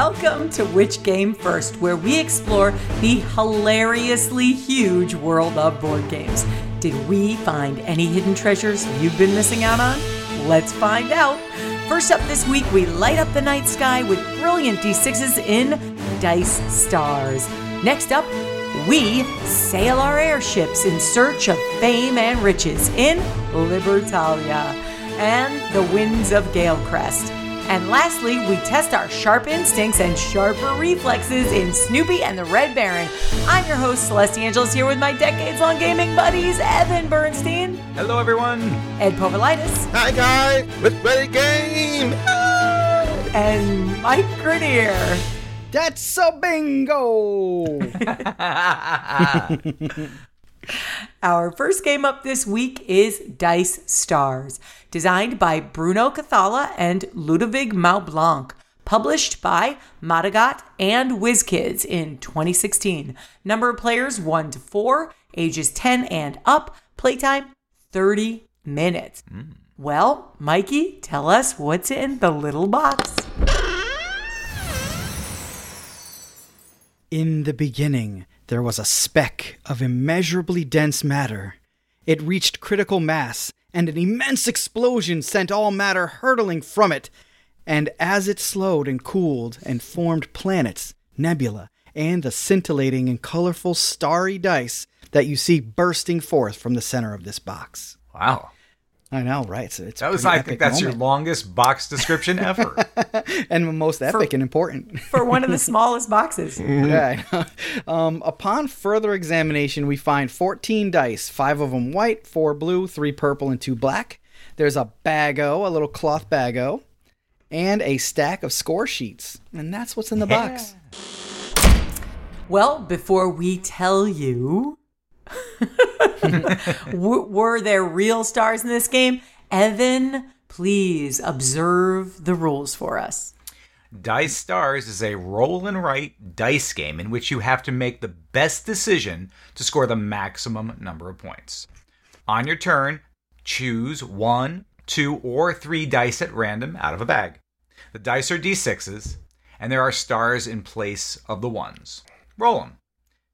Welcome to Which Game First, where we explore the hilariously huge world of board games. Did we find any hidden treasures you've been missing out on? Let's find out. First up this week, we light up the night sky with brilliant D6s in Dice Stars. Next up, we sail our airships in search of fame and riches in Libertalia and the winds of Galecrest. And lastly, we test our sharp instincts and sharper reflexes in Snoopy and the Red Baron. I'm your host, Celeste Angeles, here with my decades long gaming buddies, Evan Bernstein. Hello, everyone. Ed Povolitis. Hi, guys. With ready game. Ah! And Mike Grenier. That's a bingo! Our first game up this week is Dice Stars, designed by Bruno Cathala and Ludovic Maublanc, published by Matagot and WizKids in 2016. Number of players 1 to 4, ages 10 and up, playtime 30 minutes. Hmm. Well, Mikey, tell us what's in the little box. In the beginning, there was a speck of immeasurably dense matter. It reached critical mass, and an immense explosion sent all matter hurtling from it. And as it slowed and cooled and formed planets, nebula, and the scintillating and colorful starry dice that you see bursting forth from the center of this box. Wow. I know, right? It's, it's That was, I think epic that's your longest box description ever. and most epic and important. For one of the smallest boxes. Yeah. Um, upon further examination, we find 14 dice, five of them white, four blue, three purple, and two black. There's a bago, a little cloth bago, and a stack of score sheets. And that's what's in the box. Well, before we tell you, w- were there real stars in this game? Evan, please observe the rules for us. Dice Stars is a roll and write dice game in which you have to make the best decision to score the maximum number of points. On your turn, choose one, two, or three dice at random out of a bag. The dice are d6s, and there are stars in place of the ones. Roll them.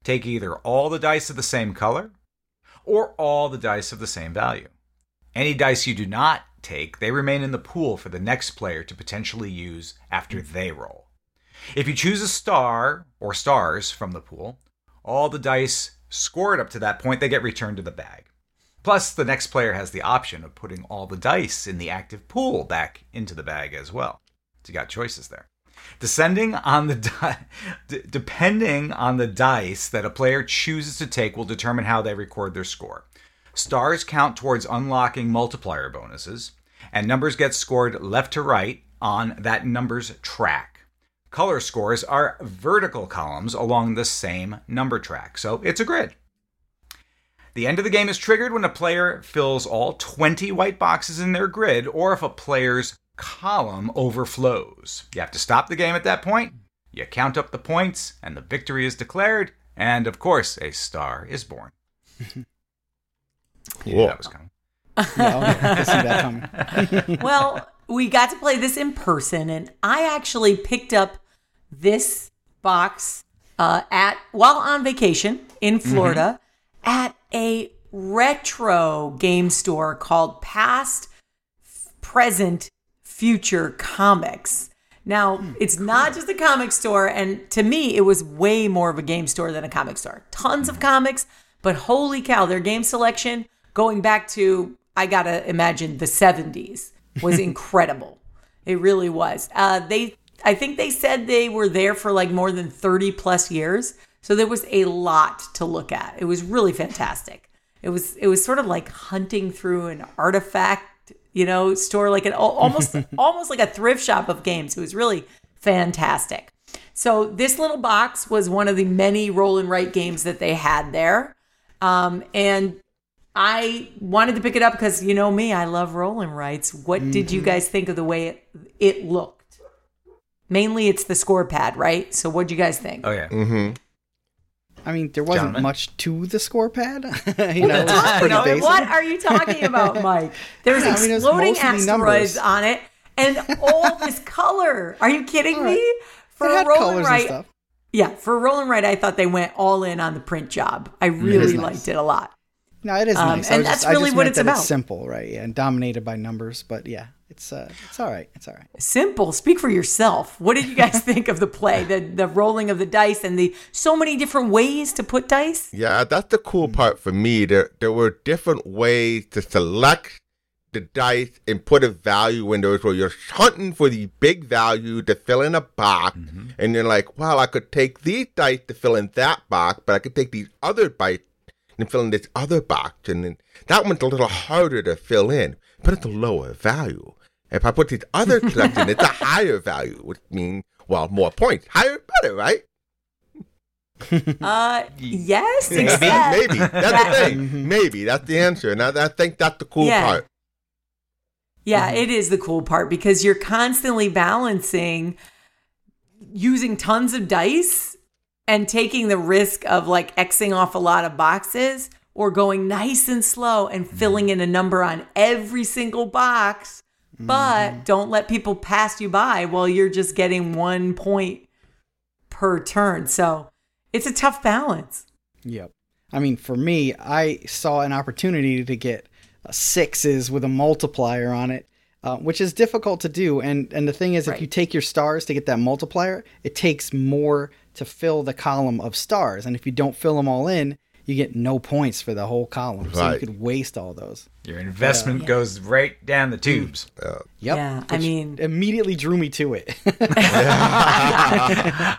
Take either all the dice of the same color or all the dice of the same value. Any dice you do not take, they remain in the pool for the next player to potentially use after they roll. If you choose a star or stars from the pool, all the dice scored up to that point they get returned to the bag. Plus, the next player has the option of putting all the dice in the active pool back into the bag as well. So you got choices there. Descending on the di- d- depending on the dice that a player chooses to take will determine how they record their score. Stars count towards unlocking multiplier bonuses, and numbers get scored left to right on that number's track. Color scores are vertical columns along the same number track, so it's a grid. The end of the game is triggered when a player fills all 20 white boxes in their grid or if a player's column overflows. You have to stop the game at that point. You count up the points, and the victory is declared. And of course, a star is born. Yeah, that was coming. Yeah, I see that coming. well, we got to play this in person, and I actually picked up this box uh, at while on vacation in Florida at a retro game store called Past Present Future Comics. Now, it's not just a comic store, and to me, it was way more of a game store than a comic store. Tons of comics, but holy cow, their game selection going back to, I gotta imagine, the 70s was incredible. It really was. Uh, they, I think they said they were there for like more than 30 plus years. So there was a lot to look at. It was really fantastic. It was, it was sort of like hunting through an artifact you know, store like an almost almost like a thrift shop of games. It was really fantastic. So this little box was one of the many roll and write games that they had there, um, and I wanted to pick it up because you know me, I love roll and writes. What did you guys think of the way it, it looked? Mainly, it's the score pad, right? So, what do you guys think? Oh, yeah. I mean, there wasn't Gentlemen. much to the score pad. you know, it was What? basic. What are you talking about, Mike? There's I mean, it exploding asteroids numbers. on it and all this color. Are you kidding me? for it had rolling colors right, yeah, for rolling right, I thought they went all in on the print job. I is really nice. liked it a lot. No, it is Um, nice. I and that's just, I really just what meant it's that about. It's simple, right? Yeah, and dominated by numbers, but yeah, it's uh, it's all right. It's all right. Simple. Speak for yourself. What did you guys think of the play, the the rolling of the dice, and the so many different ways to put dice? Yeah, that's the cool part for me. There, there were different ways to select the dice and put a value in those where you're hunting for the big value to fill in a box. And you're like, well, I could take these dice to fill in that box, but I could take these other dice and fill in this other box. And then that one's a little harder to fill in, but it's a lower value. If I put these other selects in, it's a higher value, which means, well, more points. Higher, better, right? Uh, yes, Maybe, except Maybe. That's the thing. Maybe. That's the answer. And I, I think that's the cool Yeah. part. Yeah, it is the cool part because you're constantly balancing using tons of dice and taking the risk of like Xing off a lot of boxes or going nice and slow and filling in a number on every single box. But don't let people pass you by while you're just getting one point per turn. So it's a tough balance. Yep. I mean, for me, I saw an opportunity to get uh, sixes with a multiplier on it, uh, which is difficult to do. And and the thing is, if you take your stars to get that multiplier, it takes more to fill the column of stars. And if you don't fill them all in, you get no points for the whole column. So you could waste all those. Your investment goes right down the tubes. Mm. Yep. Yeah, I mean- immediately drew me to it.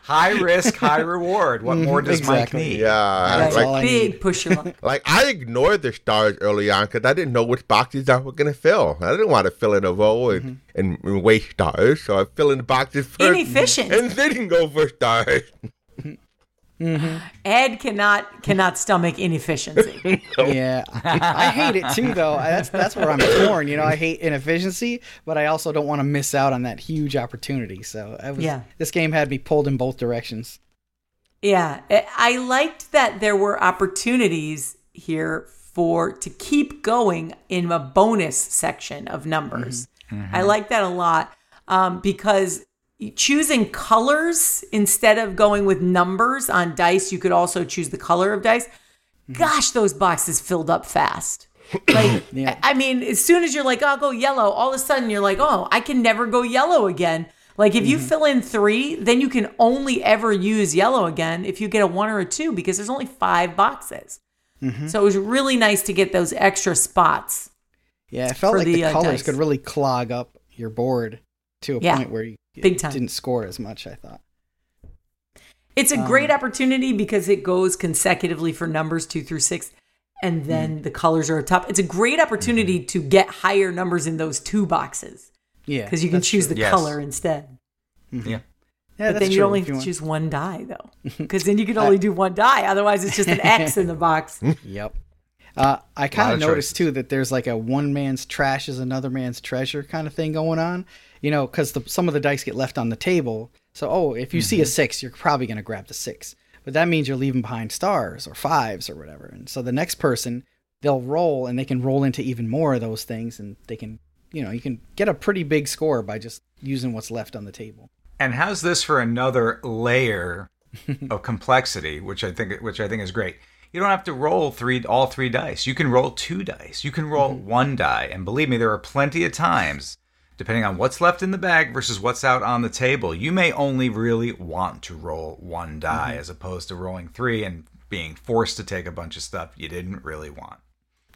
high risk, high reward. What more does exactly. Mike need? Yeah. That's like, all I Big need. push like I ignored the stars early on because I didn't know which boxes I was going to fill. I didn't want to fill in a row and, and, and waste stars. So I fill in the boxes first. Inefficient. And then go for stars. Ed cannot cannot stomach inefficiency. yeah, I hate it too, though. That's that's where I'm torn. You know, I hate inefficiency, but I also don't want to miss out on that huge opportunity. So I was, Yeah. this game had me pulled in both directions. Yeah, I- I liked that there were opportunities here for to keep going in a bonus section of numbers. I like that a lot um, because choosing colors instead of going with numbers on dice, you could also choose the color of dice. Hmm. Gosh, those boxes filled up fast. Like, Yeah. I mean, as soon as you're like, oh, I'll go yellow, all of a sudden you're like, oh, I can never go yellow again. Like, if you mm-hmm. fill in three, then you can only ever use yellow again if you get a one or a two because there's only five boxes. Mm-hmm. So it was really nice to get those extra spots. Yeah, it felt like the, the, uh, colors dice. could really clog up your board to a Yeah. point where you Big time. didn't score as much. I thought. It's a um, great opportunity because it goes consecutively for numbers two through six, and hmm. then the colors are up top. It's a great opportunity mm-hmm. to get higher numbers in those two boxes Yeah, because you can choose true. the Yes. color instead. Mm-hmm. Yeah. Yeah, but that's then you true, only if have choose one die though, because then you can only do one die. Otherwise, it's just an X in the box. Yep. Uh, I kind of of noticed choices. too that there's like a one man's trash is another man's treasure kind of thing going on. You know, because some of the dice get left on the table. So, oh, if you Mm-hmm. see a six, you're probably going to grab the six. But that means you're leaving behind stars or fives or whatever. And so the next person, they'll roll and they can roll into even more of those things. And they can, you know, you can get a pretty big score by just using what's left on the table. And how's this for another layer of complexity, which I think which I think is great. You don't have to roll three all three dice. You can roll two dice. You can roll one die. And believe me, there are plenty of times, depending on what's left in the bag versus what's out on the table, you may only really want to roll one die mm-hmm. as opposed to rolling three and being forced to take a bunch of stuff you didn't really want.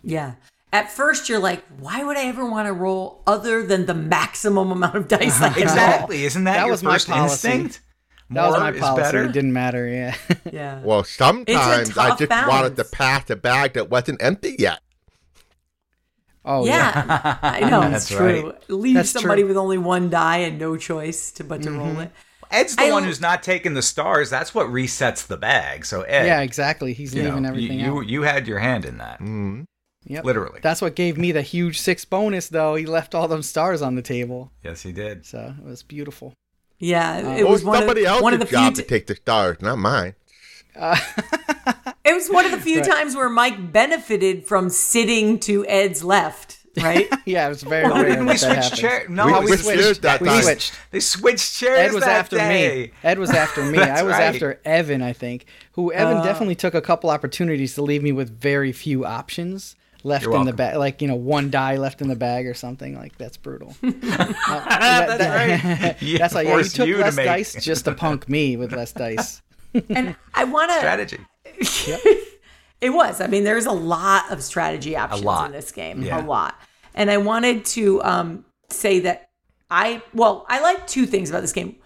Yeah. At first, you're like, why would I ever want to roll other than the maximum amount of dice I can roll? Exactly. Isn't that, That your was my first policy. instinct? That was my is policy. better. It didn't matter. Yeah. Yeah. Well, sometimes I tough just wanted to balance. pass a bag that wasn't empty yet. Oh, yeah. yeah, I know That's it's true. Leave That's somebody true. with only one die and no choice to but to mm-hmm. roll it. Ed's the I one l- who's not taking the stars. That's what resets the bag. So Ed, Yeah, exactly. He's you, know, leaving you- everything you, out. you had your hand in that, Mm-hmm. Yep. literally. That's what gave me the huge six bonus, though. He left all them stars on the table, yes, he did. so it was beautiful. Yeah, it uh, Well, was one somebody of, else's one of the few. job t- to take the stars, not mine. Uh, it was one of the few Right. times where Mike benefited from sitting to Ed's left right? yeah, it was very Why rare didn't we that that switch chairs? No, We- we we switched switched. that we time. switched. They switched chairs. Ed was that after day. me. Ed was after me. I was right. after Evan, I think. Who Evan Uh. definitely took a couple opportunities to leave me with very few options left You're in the bag, like you know, one die left in the bag or something. Like that's brutal. Uh, That's that- right. Yeah, that's like yeah, you forced took you to less make- dice just to punk me with less dice. and I want to. Strategy. It was. I mean, there's a lot of strategy options in this game. Yeah. A lot. And I wanted to um, say that I, well, I like two things about this game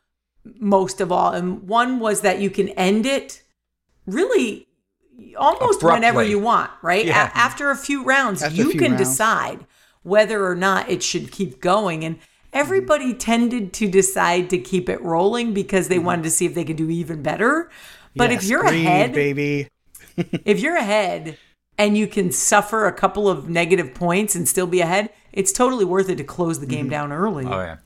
most of all. And one was that you can end it really almost whenever you want, right? A- after a few rounds, After you few can rounds. decide whether or not it should keep going. And everybody tended to decide to keep it rolling because they wanted to see if they could do even better. But if you're greed, ahead, baby. if you're ahead and you can suffer a couple of negative points and still be ahead, it's totally worth it to close the game down early. Oh yeah.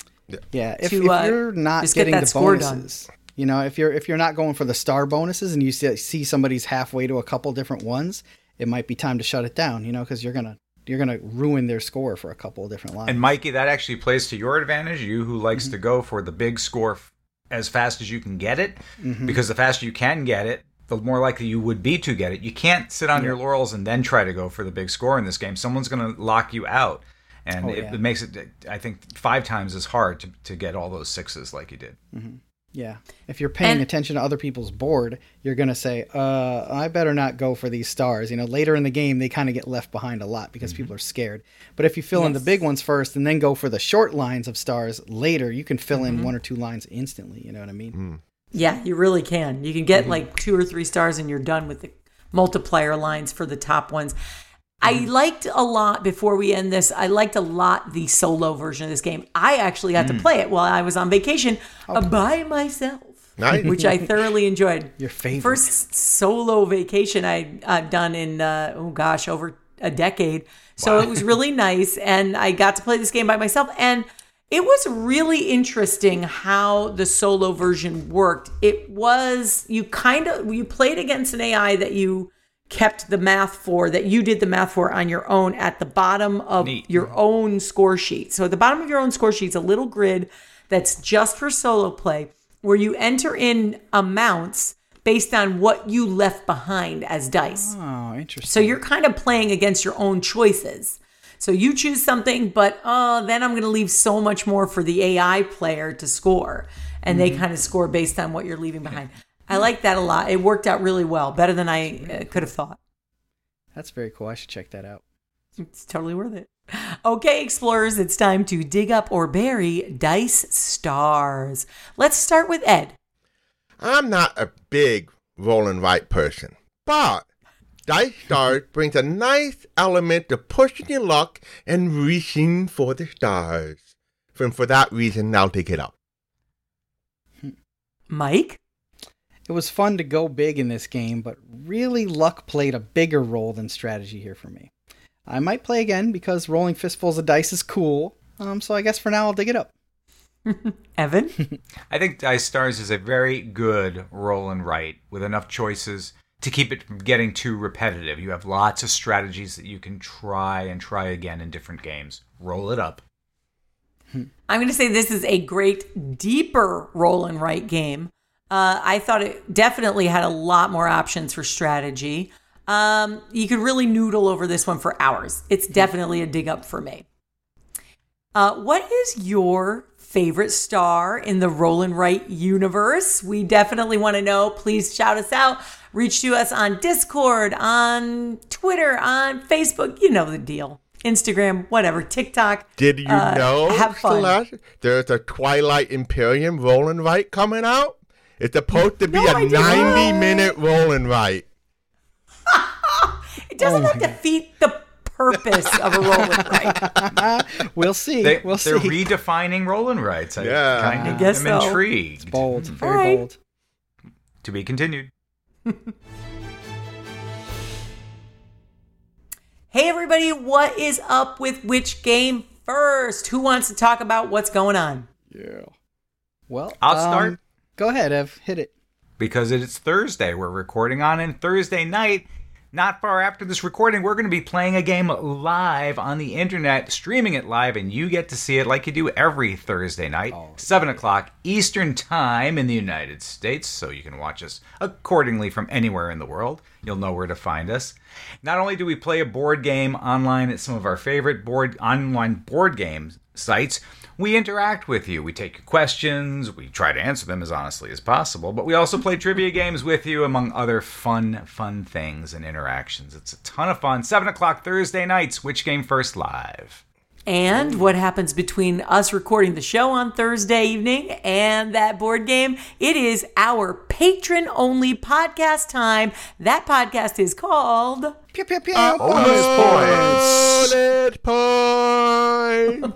Yeah, if, to, if uh, you're not just get getting that the score done. bonuses, you know, if you're if you're not going for the star bonuses and you see, see somebody's halfway to a couple different ones, it might be time to shut it down. You know, because you're gonna you're gonna ruin their score for a couple of different lines. And Mikey, that actually plays to your advantage. You who likes Mm-hmm. to go for the big score f- as fast as you can get it, Mm-hmm. because the faster you can get it, the more likely you would be to get it. You can't sit on your laurels and then try to go for the big score in this game. Someone's going to lock you out, and Oh, it, yeah. it makes it, I think, five times as hard to, to get all those sixes like you did. Yeah, if you're paying And- attention to other people's board, you're gonna say, "Uh, I better not go for these stars." You know, later in the game, they kind of get left behind a lot because mm-hmm. people are scared. But if you fill in the big ones first and then go for the short lines of stars later, you can fill in mm-hmm. one or two lines instantly. You know what I mean? Hmm. Yeah, you really can. You can get mm-hmm. like two or three stars and you're done with the multiplier lines for the top ones. I liked a lot before we end this. I liked a lot the solo version of this game. I actually got to play it while I was on vacation uh, by myself. Nice. which I thoroughly enjoyed. Your favorite. First solo vacation I, I've done in, uh, oh gosh, over a decade. So it was really nice. And I got to play this game by myself. And it was really interesting how the solo version worked. It was, you kind of, you played against an AI that you kept the math for, that you did the math for on your own at the bottom of Neat. your own score sheet. So at the bottom of your own score sheet is a little grid that's just for solo play where you enter in amounts based on what you left behind as dice. Oh, interesting. So you're kind of playing against your own choices. So you choose something, but oh, then I'm going to leave so much more for the AI player to score. And they mm-hmm. kind of score based on what you're leaving behind. I like that a lot. It worked out really well, better than I uh, could have thought. That's very cool. I should check that out. It's totally worth it. Okay, explorers, it's time to dig up or bury dice stars. Let's start with Ed. I'm not a big roll and write person, but Dice Stars brings a nice element of pushing your luck and reaching for the stars. And for that reason, I'll take it up. Mike? It was fun to go big in this game, but really luck played a bigger role than strategy here for me. I might play again because rolling fistfuls of dice is cool. Um, so I guess for now I'll dig it up. Evan? I think Dice Stars is a very good roll and write with enough choices to keep it from getting too repetitive. You have lots of strategies that you can try and try again in different games. Roll it up. I'm going to say this is a great, deeper roll and write game. Uh, I thought it definitely had a lot more options for strategy. Um, you could really noodle over this one for hours. It's definitely a dig up for me. Uh, what is your favorite star in the roll and write universe? We definitely want to know. Please shout us out. Reach to us on Discord, on Twitter, on Facebook. You know the deal. Instagram, whatever, TikTok. Did you Uh, know, have fun. Celeste, there's a Twilight Imperium roll and write coming out? It's supposed to be No, I a did not. 90 minute rolling and write. It doesn't Oh that defeat the purpose of a rolling and write. We'll see. They, we'll they're see. redefining rolling and rights. I Yeah. kind I of guess am so. intrigued. bold. Very All right. bold. To be continued. hey, everybody, what is up with which game first? Who wants to talk about what's going on? Yeah. Well, I'll um, start. Go ahead, Ev. Hit it. because it's Thursday. We're recording on and Thursday night. Not far after this recording, we're going to be playing a game live on the internet, streaming it live, and you get to see it like you do every Thursday night, 7 o'clock Eastern Time in the United States, so you can watch us accordingly from anywhere in the world. You'll know where to find us. Not only do we play a board game online at some of our favorite board online board game sites, we interact with you. We take your questions. We try to answer them as honestly as possible. But we also play trivia games with you, among other fun, fun things and interactions. It's a ton of fun. 7 o'clock Thursday nights. Which Game First Live? And what happens between us recording the show on Thursday evening and that board game? It is our patron only podcast time. That podcast is called Pew, pew, pew. Uh, Bonus point.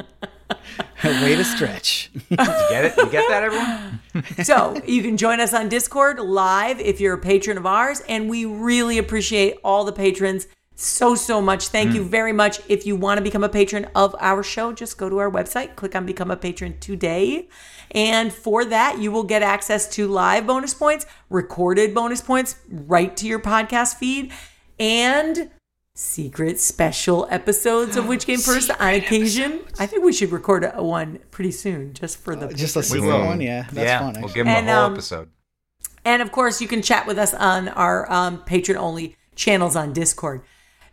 Way to stretch. You get it? You get that, everyone? so you can join us on Discord live if you're a patron of ours, and we really appreciate all the patrons so so much. Thank you mm. very much. If you want to become a patron of our show, just go to our website, click on become a patron today. And for that, you will get access to live bonus points, recorded bonus points right to your podcast feed, and secret special episodes of Which Game First on occasion. I think we should record a one pretty soon just for the Just a patrons. secret one, yeah. That's yeah, fun. we'll give them And, a whole um, episode. And of course, you can chat with us on our um, patron only channels on Discord.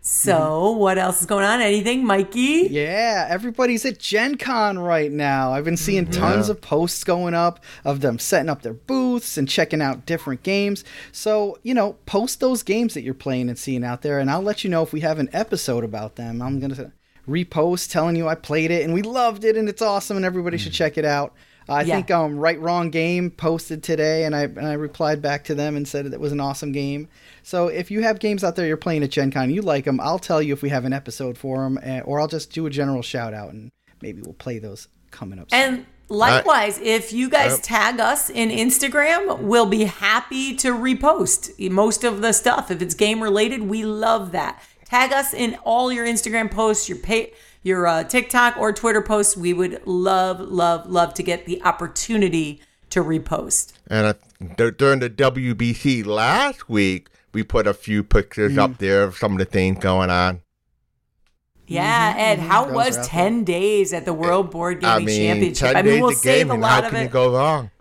So, mm-hmm. what else is going on? Anything, Mikey? Yeah, everybody's at Gen Con right now. I've been seeing mm-hmm. tons of posts going up of them setting up their booths and checking out different games. So, you know, post those games that you're playing and seeing out there, and I'll let you know if we have an episode about them. I'm going to repost telling you I played it and we loved it and it's awesome and everybody should mm. check it out. I Yeah. think um, Right Wrong Game posted today, and I and I replied back to them and said it was an awesome game. So if you have games out there you're playing at Gen Con, you like them, I'll tell you if we have an episode for them, or I'll just do a general shout out, and maybe we'll play those coming up. soon. And likewise, if you guys tag us in Instagram, we'll be happy to repost most of the stuff. If it's game related, we love that. Tag us in all your Instagram posts, your pay, your uh, TikTok or Twitter posts. We would love, love, love to get the opportunity to repost. And I, dur- during the WBC last week, we put a few pictures Mm. up there of some of the things going on. Yeah, Ed, how Girls was are 10 days at the World Board I Gaming mean, Championship? 10 I mean, days we'll of save a gaming. lot How of can it. go wrong?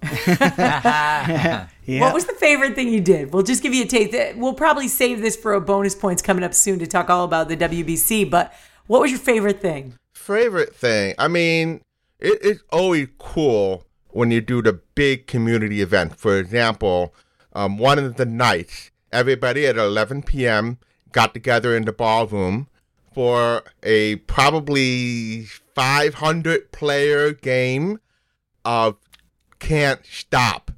yeah. What was the favorite thing you did? We'll just give you a taste. We'll probably save this for a bonus points coming up soon to talk all about the WBC. But what was your favorite thing? Favorite thing? I mean, it, it's always cool when you do the big community event. For example, um, one of the nights, everybody at 11 p.m. got together in the ballroom for a probably 500 player game of Can't Stop.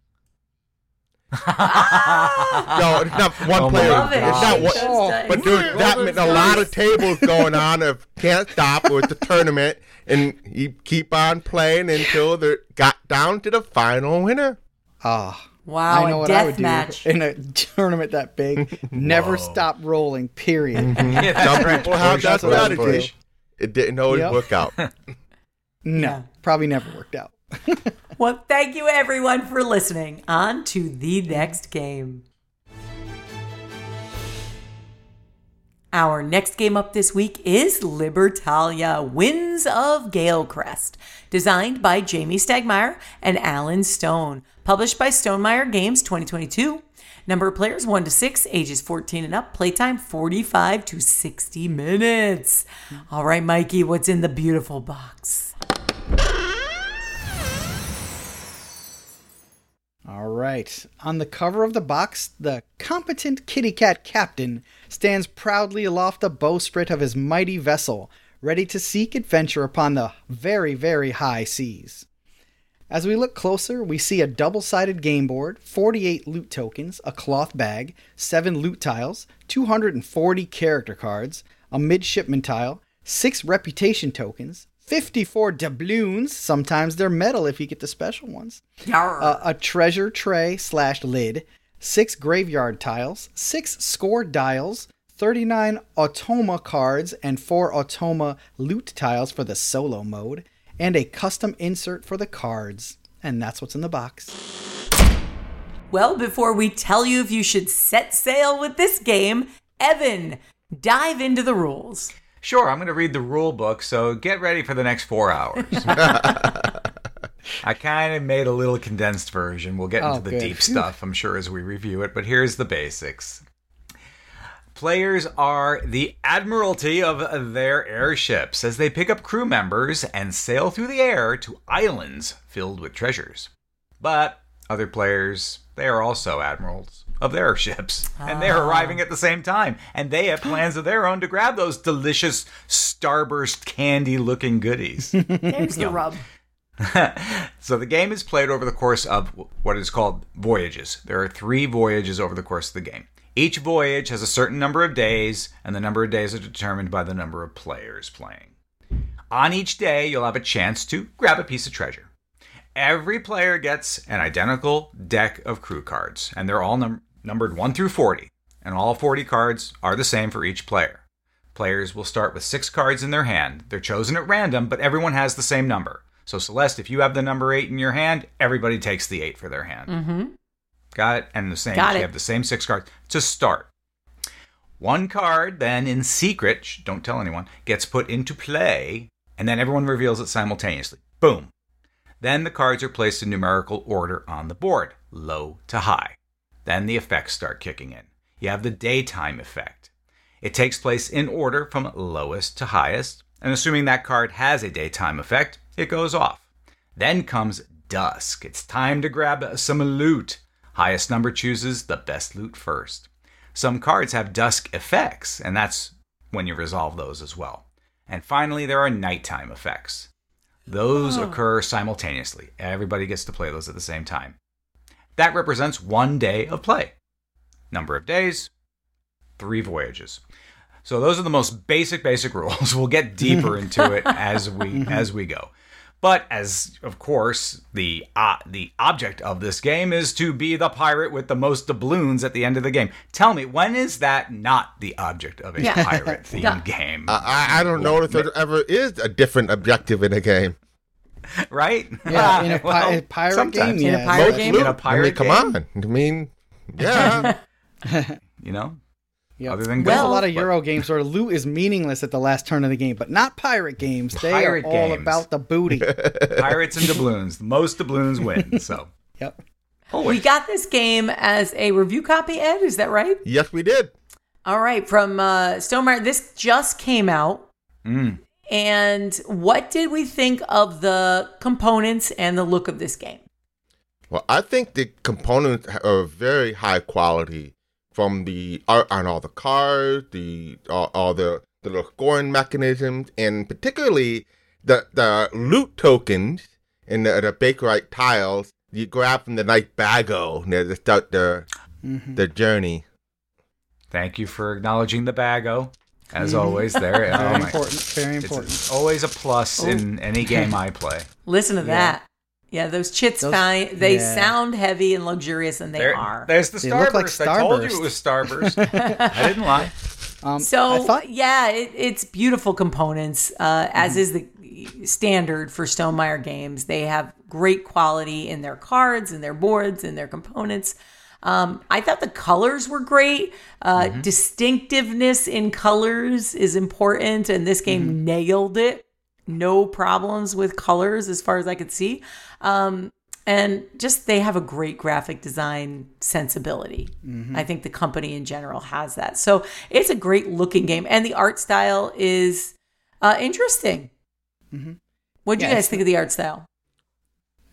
No, it's not one Oh player. It. It's not one. Just, But there's that roll many, those a lot of tables going on of can't stop with the tournament, and you keep on playing until they got down to the final winner. Ah. Wow, I know a what I would death do match. in a tournament that big. Never stop rolling. Period. Yeah, that's Some right. people have that That's what I would strategy. It didn't always Yep. work out. No, Yeah. probably never worked out. Well, thank you everyone for listening. On to the next game. Our next game up this week is Libertalia Winds of Galecrest, designed by Jamey Stegmaier and Alan Stone, published by Stonemaier Games 2022. Number of players 1 to 6, ages 14 and up, playtime 45 to 60 minutes. All right, Mikey, what's in the beautiful box? All right. On the cover of the box, the competent kitty cat captain stands proudly aloft the bowsprit of his mighty vessel, ready to seek adventure upon the very, very high seas. As we look closer, we see a double sided game board, 48 loot tokens, a cloth bag, 7 loot tiles, 240 character cards, a midshipman tile, 6 reputation tokens, 54 doubloons, sometimes they're metal if you get the special ones, uh, a treasure tray slash lid, six graveyard tiles, six score dials, 39 automa cards, and four automa loot tiles for the solo mode, and a custom insert for the cards. And that's what's in the box. Well, before we tell you if you should set sail with this game, Evan, dive into the rules. Sure, I'm going to read the rule book, so get ready for the next four hours. I kind of made a little condensed version. We'll get Oh, into the good. deep stuff, I'm sure, as we review it, but here's the basics. Players are the admiralty of their airships as they pick up crew members and sail through the air to islands filled with treasures. But other players, they are also admirals of their ships, and they're ah. arriving at the same time, and they have plans of their own to grab those delicious starburst candy looking goodies. There's the rub. so the game is played over the course of what is called voyages. There are three voyages over the course of the game. Each voyage has a certain number of days, and the number of days are determined by the number of players playing. On each day, you'll have a chance to grab a piece of treasure. Every player gets an identical deck of crew cards, and they're all num- numbered 1 through 40, and all 40 cards are the same for each player. Players will start with six cards in their hand. They're chosen at random, but everyone has the same number. So, Celeste, if you have the number eight in your hand, everybody takes the eight for their hand. Mm-hmm. Got it? And the same, Got you have the same six cards to start. One card, then in secret, shh, don't tell anyone, gets put into play, and then everyone reveals it simultaneously. Boom. Then the cards are placed in numerical order on the board, low to high. Then the effects start kicking in. You have the daytime effect. It takes place in order from lowest to highest, and assuming that card has a daytime effect, it goes off. Then comes dusk. It's time to grab some loot. Highest number chooses the best loot first. Some cards have dusk effects, and that's when you resolve those as well. And finally, there are nighttime effects. Those oh. occur simultaneously. Everybody gets to play those at the same time. That represents one day of play. Number of days, three voyages. So those are the most basic basic rules. We'll get deeper into it as we as we go. But as of course the uh, the object of this game is to be the pirate with the most doubloons at the end of the game. Tell me when is that not the object of a Yeah. pirate themed Yeah. game? I, I I don't know if there ever is a different objective in a game. right? Yeah, in a, pi- Well, a pirate sometimes. game, In a pirate Most game? loot. In a I pirate mean, come game? on. I mean, yeah. You know, Yep. other than There's Well- a lot of but- Euro games where loot is meaningless at the last turn of the game, but not pirate games. They Pirate are all about the booty. pirates and doubloons. The most doubloons win. So yep. We got this game as a review copy, Ed. Is that right? yes, we did. All right, from uh, Stonemaier. This just came out. Mm. And what did we think of the components and the look of this game? Well, I think the components are very high quality from the art on all the cards, the all, all the the little scoring mechanisms, and particularly the the loot tokens and the, the Bakerite tiles you grab from the night bago near to start the the mm-hmm. journey. thank you for acknowledging the bago, as always. There, oh Very my- important. Very It's important. always a plus in any game I play. Listen to that. Yeah, those chits, Those- fine. They yeah. sound heavy and luxurious, and they There- are. There's the They look like starburst. I told you it was starburst. I didn't lie. Um, So I thought yeah, it, it's beautiful components, uh, as Mm-hmm. is the standard for Stonemaier games. They have great quality in their cards, and their boards, and their components. Um, I thought the colors were great. Uh, Mm-hmm. Distinctiveness in colors is important, and this game Mm-hmm. nailed it. No problems with colors as far as I could see. Um, and just they have a great graphic design sensibility. Mm-hmm. I think the company in general has that. So it's a great looking game, and the art style is uh, interesting. What do you guys think of the art style?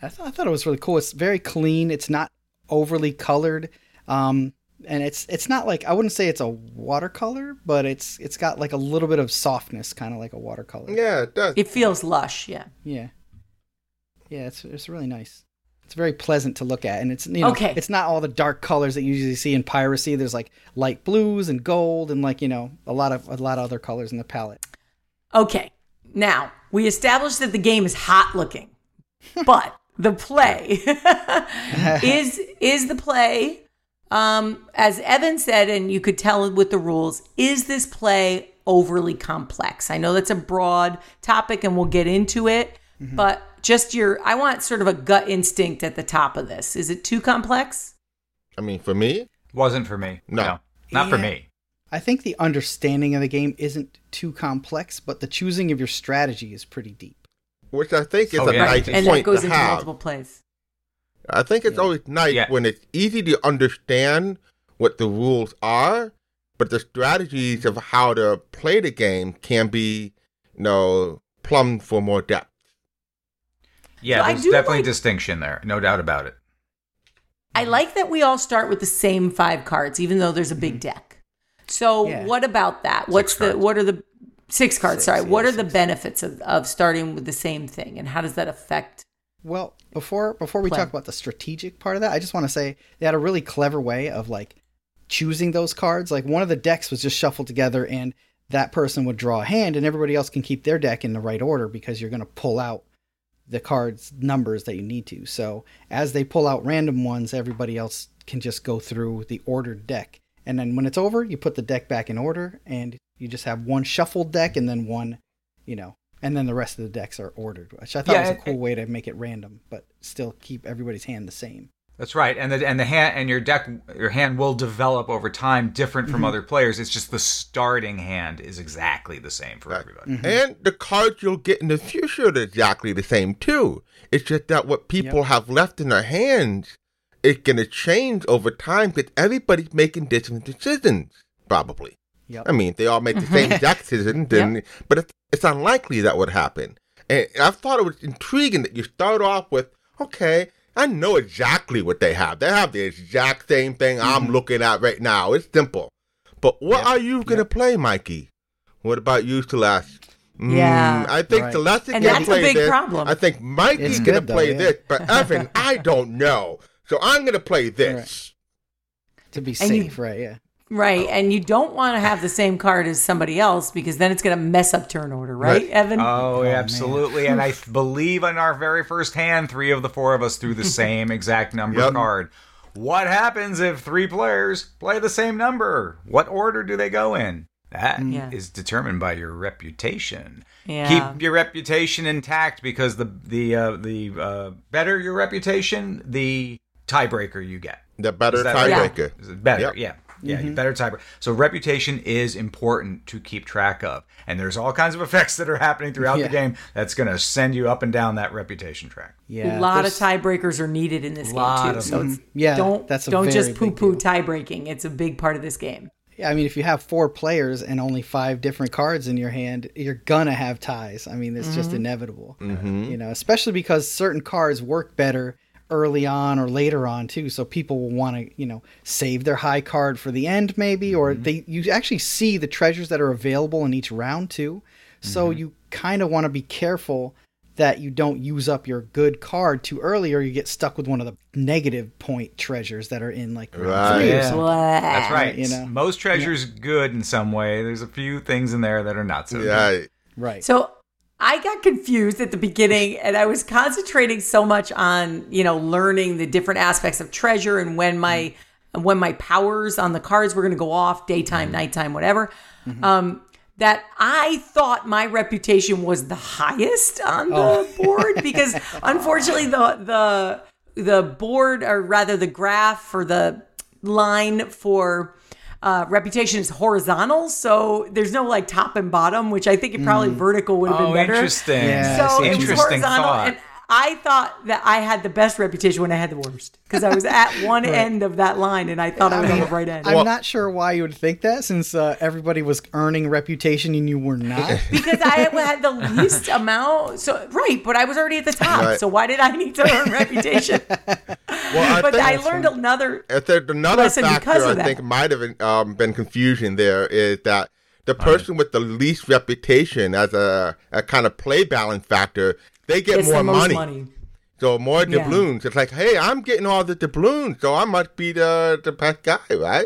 I thought, I thought it was really cool. It's very clean. It's not overly colored. Um, and it's it's not like I wouldn't say it's a watercolor, but it's it's got like a little bit of softness, kind of like a watercolor. Yeah, it does. It feels lush, yeah. Yeah. Yeah, it's it's really nice. It's very pleasant to look at, and it's you know Okay. it's not all the dark colors that you usually see in piracy. There's like light blues and gold, and like you know a lot of a lot of other colors in the palette. Okay. Now, we established that the game is hot looking. But the play is is the play um as Evan said and you could tell with the rules, is this play overly complex? I know that's a broad topic and we'll get into it, but just your I want sort of a gut instinct at the top of this. Is it too complex? I mean, for me, Wasn't for me. No. not for me. I think the understanding of the game isn't too complex, but the choosing of your strategy is pretty deep. Which I think is Oh, a yeah. nice and that point goes to into have. multiple plays. I think it's Yeah. always nice Yeah. when it's easy to understand what the rules are, but the strategies of how to play the game can be, you know, plumbed for more depth. Yeah, So there's definitely like- distinction there. No doubt about it. I like that we all start with the same five cards, even though there's a big mm-hmm. deck. So Yeah. what about that? What's the cards. what are the six cards? Six, sorry, yeah, what are the benefits of, of starting with the same thing, and how does that affect? Well, before before we Play. talk about the strategic part of that, I just want to say they had a really clever way of like choosing those cards. Like one of the decks was just shuffled together and that person would draw a hand and everybody else can keep their deck in the right order because you're going to pull out the cards numbers that you need to. So, as they pull out random ones, everybody else can just go through the ordered deck. And then when it's over, you put the deck back in order and you just have one shuffled deck and then one, you know, and then the rest of the decks are ordered, which I thought Yeah, was a and- cool way to make it random, but still keep everybody's hand the same. That's right, and the and the hand and your deck, your hand will develop over time, different Mm-hmm. from other players. It's just the starting hand is exactly the same for Right. everybody. And the cards you'll get in the future are exactly the same too. It's just that what people have left in their hands is going to change over time because everybody's making different decisions, probably. Yep. I mean, they all make the same exact decisions, and, but it's, it's unlikely that would happen. And I thought it was intriguing that you start off with, okay, I know exactly what they have. They have the exact same thing I'm looking at right now. It's simple. But what are you going to play, Mikey? What about you, Celeste? Mm, Yeah. I think Right. Celeste And can that's a play big this. problem. I think Mikey's going to though, play yeah. this, but Evan, I don't know. So I'm going to play this. To be And you- safe, right? Yeah. Right, and you don't want to have the same card as somebody else because then it's going to mess up turn order, right, Right. Evan? Oh, absolutely. and I believe in our very first hand, three of the four of us threw the same exact number Yep. card. What happens if three players play the same number? What order do they go in? That is Yeah. determined by your reputation. Yeah. Keep your reputation intact because the the uh, the uh, better your reputation, the tiebreaker you get. The better Is that right? tiebreaker. Is Better, Yep. yeah. Yeah, you mm-hmm. better tiebreaker. So reputation is important to keep track of. And there's all kinds of effects that are happening throughout Yeah. the game that's going to send you up and down that reputation track. Yeah. a lot of tiebreakers are needed in this game too. of So them. it's, mm-hmm. Yeah, don't that's a don't just big poo poo deal. tie breaking. It's a big part of this game. Yeah, I mean, if you have four players and only five different cards in your hand, you're gonna have ties. I mean, it's just mm-hmm. inevitable. You know, especially because certain cards work better early on or later on too. So people will want to, you know, save their high card for the end, maybe, or mm-hmm. they you actually see the treasures that are available in each round too. So mm-hmm. you kind of want to be careful that you don't use up your good card too early, or you get stuck with one of the negative point treasures that are in like Right. Yeah. That's right. you know. Most treasures good in some way. There's a few things in there that are not so good. Yeah. Right. So I got confused at the beginning and I was concentrating so much on, you know, learning the different aspects of treasure and when my when my powers on the cards were going to go off, daytime, nighttime, whatever. Um that I thought my reputation was the highest on the board because unfortunately the the the board or rather the graph or the line for uh, reputation is horizontal, so there's no like top and bottom, which I think it probably vertical would have Oh, been better. interesting. Yeah, So see what it was horizontal, thought. and I thought that I had the best reputation when I had the worst because I was at one end of that line, and I thought I was on the right end. I'm not sure why you would think that since uh, everybody was earning reputation and you were not. because I had the least amount. So right, but I was already at the top. Right. So why did I need to earn reputation? Well, I but think I learned another. If there's another lesson because factor of I that. think might have um, been confusion there is that the person with the least reputation as a, a kind of play balance factor, they get Gets more the money. money. So more Yeah. doubloons. It's like, hey, I'm getting all the doubloons, so I must be the the best guy, right?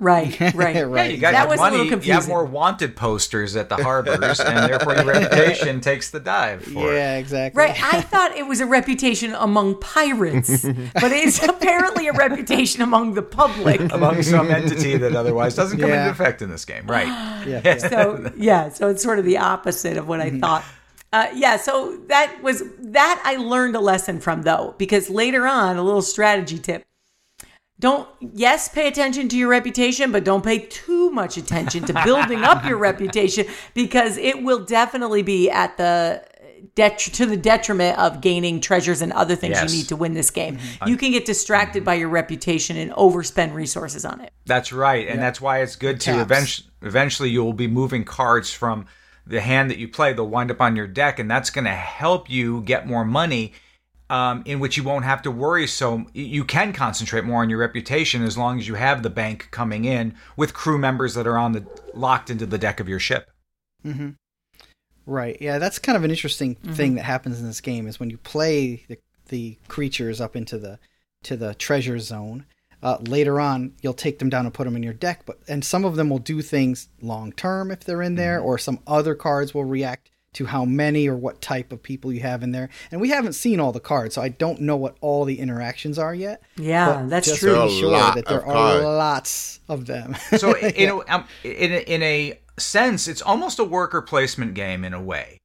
Right, right, Yeah, Right. you got That your was a money. little You have more wanted posters at the harbors, and therefore your reputation takes the dive for it. yeah, exactly. Right, I thought it was a reputation among pirates, but it's apparently a reputation among the public. Among some entity that otherwise doesn't come Yeah. into effect in this game, right? Yeah, yeah. so yeah so it's sort of the opposite of what i mm-hmm. thought uh, yeah so that was that i learned a lesson from though because later on a little strategy tip. Don't yes pay attention to your reputation but don't pay too much attention to building up your reputation because it will definitely be at the det- to the detriment of gaining treasures and other things Yes. you need to win this game. You can get distracted by your reputation and overspend resources on it. That's right, and that's why it's good to eventually eventually you will be moving cards from the hand that you play. They'll wind up on your deck, and that's going to help you get more money. Um, in which you won't have to worry so you can concentrate more on your reputation as long as you have the bank coming in with crew members that are on the locked into the deck of your ship. Right. Yeah, that's kind of an interesting thing that happens in this game is when you play the the creatures up into the to the treasure zone. Uh, later on, you'll take them down and put them in your deck, but and some of them will do things long term if they're in there, or some other cards will react to how many or what type of people you have in there. And we haven't seen all the cards, so I don't know what all the interactions are yet. Yeah, but that's just true. to be sure that there are cards. lots of them. So in a, um, in a, in a sense, it's almost a worker placement game in a way,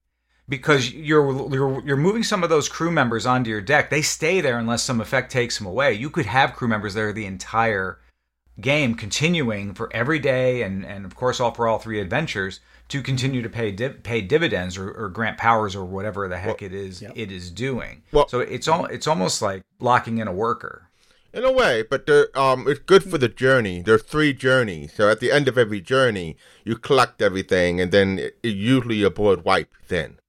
because you're you're you're moving some of those crew members onto your deck. They stay there unless some effect takes them away. You could have crew members there the entire game, continuing for every day, and and of course all for all three adventures to continue to pay div- pay dividends or, or grant powers or whatever the heck it is it is doing. Well- so it's all it's almost like locking in a worker. In a way, but the, um, it's good for the journey. There are three journeys, so at the end of every journey, you collect everything, and then it, it usually your board wipe. Then,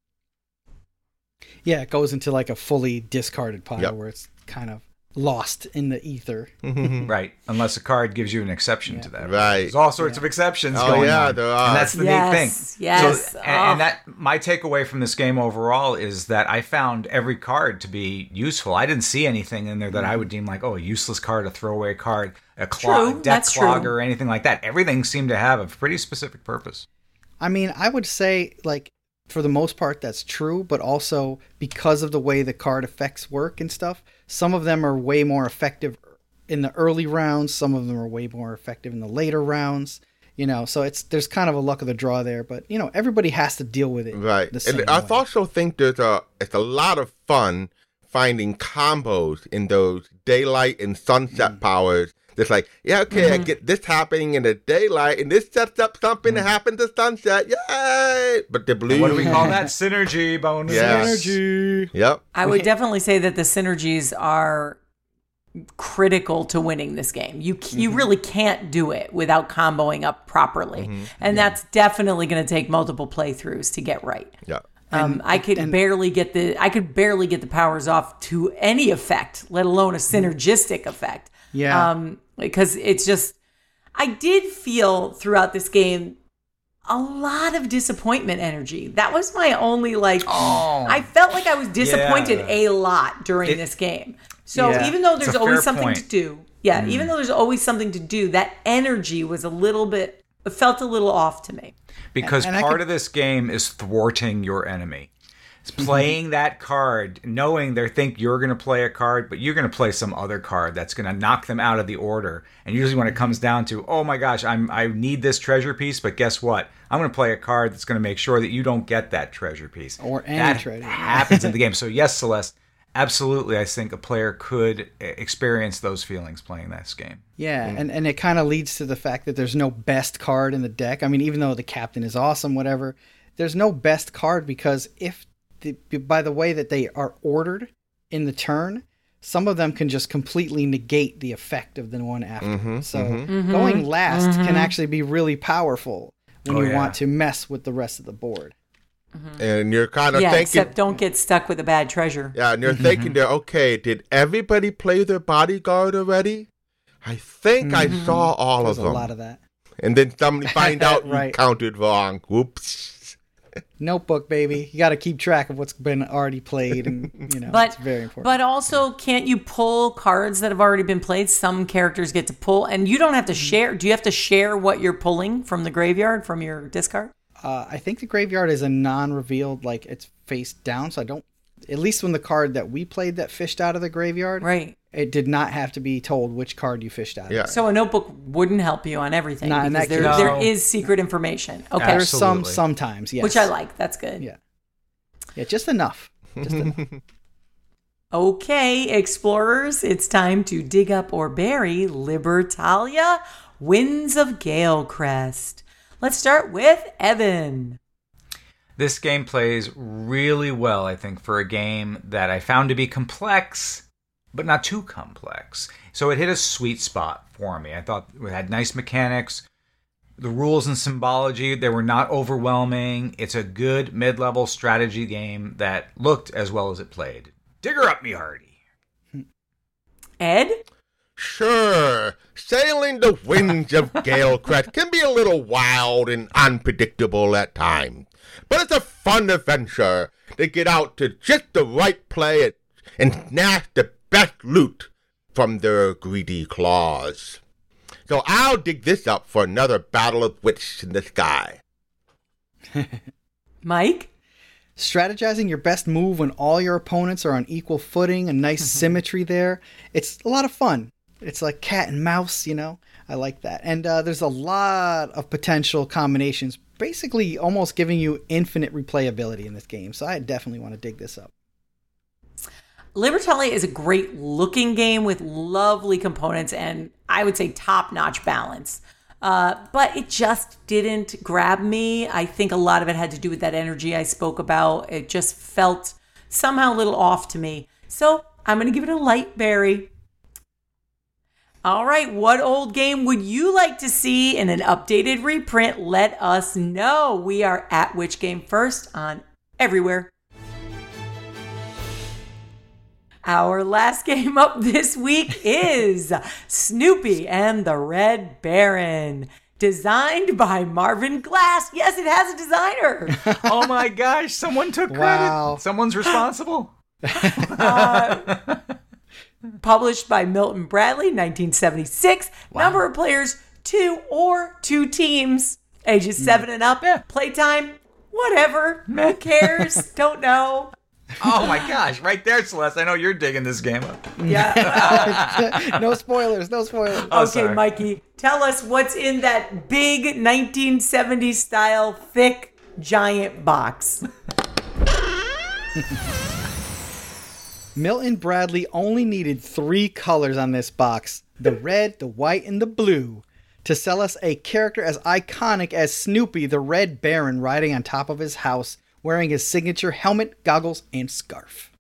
yeah, it goes into like a fully discarded pile Yep. where it's kind of lost in the ether. Mm-hmm. Right, unless a card gives you an exception to that. Right. There's all sorts of exceptions Oh, going yeah, on. there are. And that's the Yes, neat thing. yes. So, and, and Oh. that my takeaway from this game overall is that I found every card to be useful. I didn't see anything in there that I mm-hmm. would deem like, oh, a useless card, a throwaway card, a clog, True, deck that's true. clogger, or anything like that. Everything seemed to have a pretty specific purpose. I mean, I would say like for the most part that's true, but also because of the way the card effects work and stuff, some of them are way more effective in the early rounds, some of them are way more effective in the later rounds. You know, so it's there's kind of a luck of the draw there, but you know, everybody has to deal with it. right? And I way. also think there's a it's a lot of fun finding combos in those daylight and sunset mm. powers. It's like, yeah, okay, I get this happening in the daylight, and this sets up something that happens at sunset. Yay! But the blue, What do we call that? Synergy bonus. Yeah. Energy. Yep. I would definitely say that the synergies are critical to winning this game. You c you really can't do it without comboing up properly, and that's definitely going to take multiple playthroughs to get right. Yeah. Um, I could barely get the I could barely get the powers off to any effect, let alone a synergistic effect. Yeah. Um, because it's just I did feel throughout this game a lot of disappointment energy. That was my only like oh. I felt like I was disappointed Yeah. a lot during It- this game. So Yeah. even though there's always something point. to do, yeah, mm. even though there's always something to do, that energy was a little bit felt a little off to me. because And I part could- of this game is thwarting your enemy. It's playing that card, knowing they think you're going to play a card, but you're going to play some other card that's going to knock them out of the order. And usually, when it comes down to, oh my gosh, I'm I need this treasure piece, but guess what? I'm going to play a card that's going to make sure that you don't get that treasure piece. Or any that treasure. happens in the game. So yes, Celeste, absolutely, I think a player could eh, experience those feelings playing this game. Yeah, and, and it kind of leads to the fact that there's no best card in the deck. I mean, even though the captain is awesome, whatever, there's no best card because if the, by the way that they are ordered in the turn, some of them can just completely negate the effect of the one after. Mm-hmm, so mm-hmm. Mm-hmm. going last can actually be really powerful when Oh, you yeah. want to mess with the rest of the board. And you're kind of yeah, thinking, except don't get stuck with a bad treasure. yeah, and you're thinking there, okay, did everybody play their bodyguard already? I think I saw all There's of a lot of that. and then somebody find out you Right. counted wrong. Whoops. Notebook, baby. You got to keep track of what's been already played, and you know, But it's very important. But also, can't you pull cards that have already been played? Some characters get to pull, and you don't have to share. Do you have to share what you're pulling from the graveyard from your discard? Uh, I think the graveyard is a non-revealed, like it's face down. So I don't. At least when the card that we played that fished out of the graveyard, Right. it did not have to be told which card you fished out. Yeah. Of. So a notebook wouldn't help you on everything. Not in because that there, case. there No. is secret information. Okay. There's some sometimes, yes. Which I like. That's good. Yeah. Yeah, just enough. Just enough. Okay, explorers, it's time to dig up or bury Libertalia, Winds of Galecrest. Let's start with Evan. This game plays really well, I think, for a game that I found to be complex, but not too complex. So it hit a sweet spot for me. I thought it had nice mechanics. The rules and symbology, they were not overwhelming. It's a good mid level strategy game that looked as well as it played. Digger up me, Hardy. Ed? Sure, sailing the winds of Galecrest can be a little wild and unpredictable at times, but it's a fun adventure to get out to just the right play and snatch the best loot from their greedy claws. So I'll dig this up for another battle of wits in the sky. Mike? strategizing your best move when all your opponents are on equal footing, a nice symmetry there. It's a lot of fun. It's like cat and mouse, you know? I like that. And uh, there's a lot of potential combinations, basically almost giving you infinite replayability in this game. So I definitely want to dig this up. Libertalia is a great looking game with lovely components and I would say top notch balance. Uh, but it just didn't grab me. I think a lot of it had to do with that energy I spoke about. It just felt somehow a little off to me. So I'm going to give it a light bury. All right, what old game would you like to see in an updated reprint? Let us know. We are at Which Game First on everywhere. Our last game up this week is Snoopy and the Red Baron. Designed by Marvin Glass. Yes, it has a designer. oh my gosh, someone took credit. Wow. Someone's responsible. Uh, Published by Milton Bradley, 1976. Number of players, two or two teams. Ages hmm. seven and up. Playtime, whatever. Who cares? Don't know. Oh my gosh, right there, Celeste. I know you're digging this game up. Yeah. no spoilers, no spoilers. Oh, okay, sorry. Mikey, tell us what's in that big 1970s style thick giant box. Milton Bradley only needed three colors on this box the red, the white, and the blue to sell us a character as iconic as Snoopy, the Red Baron, riding on top of his house, wearing his signature helmet, goggles, and scarf.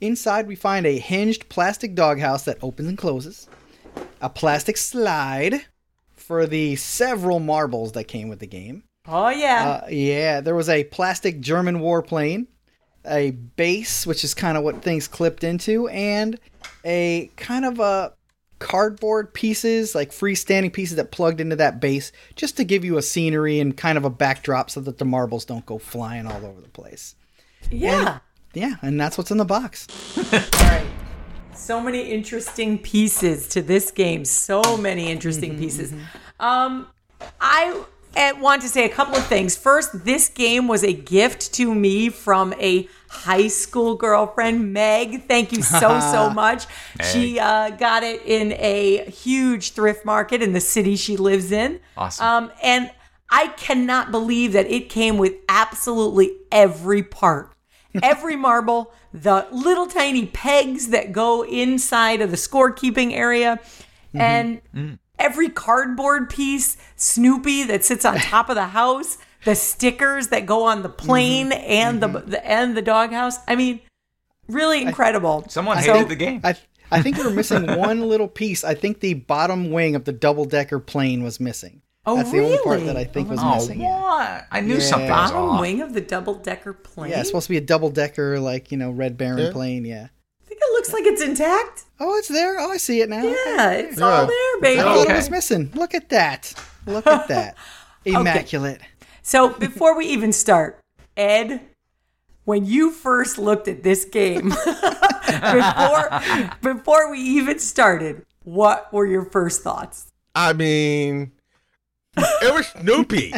Inside, we find a hinged plastic doghouse that opens and closes, a plastic slide for the several marbles that came with the game. Oh, yeah. Uh, yeah, there was a plastic German warplane, a base, which is kind of what things clipped into, and a kind of a cardboard pieces, like freestanding pieces that plugged into that base, just to give you a scenery and kind of a backdrop so that the marbles don't go flying all over the place. yeah. Yeah, and that's what's in the box. All right. So many interesting pieces to this game. So many interesting pieces. Um, I uh, want to say a couple of things. First, this game was a gift to me from a high school girlfriend, Meg. Thank you so, so much. She uh, got it in a huge thrift market in the city she lives in. Awesome. Um, and I cannot believe that it came with absolutely every part. Every marble, the little tiny pegs that go inside of the scorekeeping area, and every cardboard piece, Snoopy that sits on top of the house, the stickers that go on the plane mm-hmm. and the, mm-hmm. the and the doghouse. I mean, really incredible. Someone So- hated the game. I I think we were missing one little piece. I think the bottom wing of the double decker plane was missing. Oh, That's the only part really? that I think oh, was oh, missing. yeah. what? I knew Yeah. something was bottom off. wing of the double decker plane. Yeah, it's supposed to be a double decker, like you know, Red Baron Yeah. plane. Yeah. I think it looks like it's intact. Oh, it's there. Oh, I see it now. Yeah, it's all there, baby. I thought Okay. it was missing. Look at that. Look at that. Immaculate. So before we even start, Ed, when you first looked at this game, before before we even started, what were your first thoughts? I mean, it was Snoopy.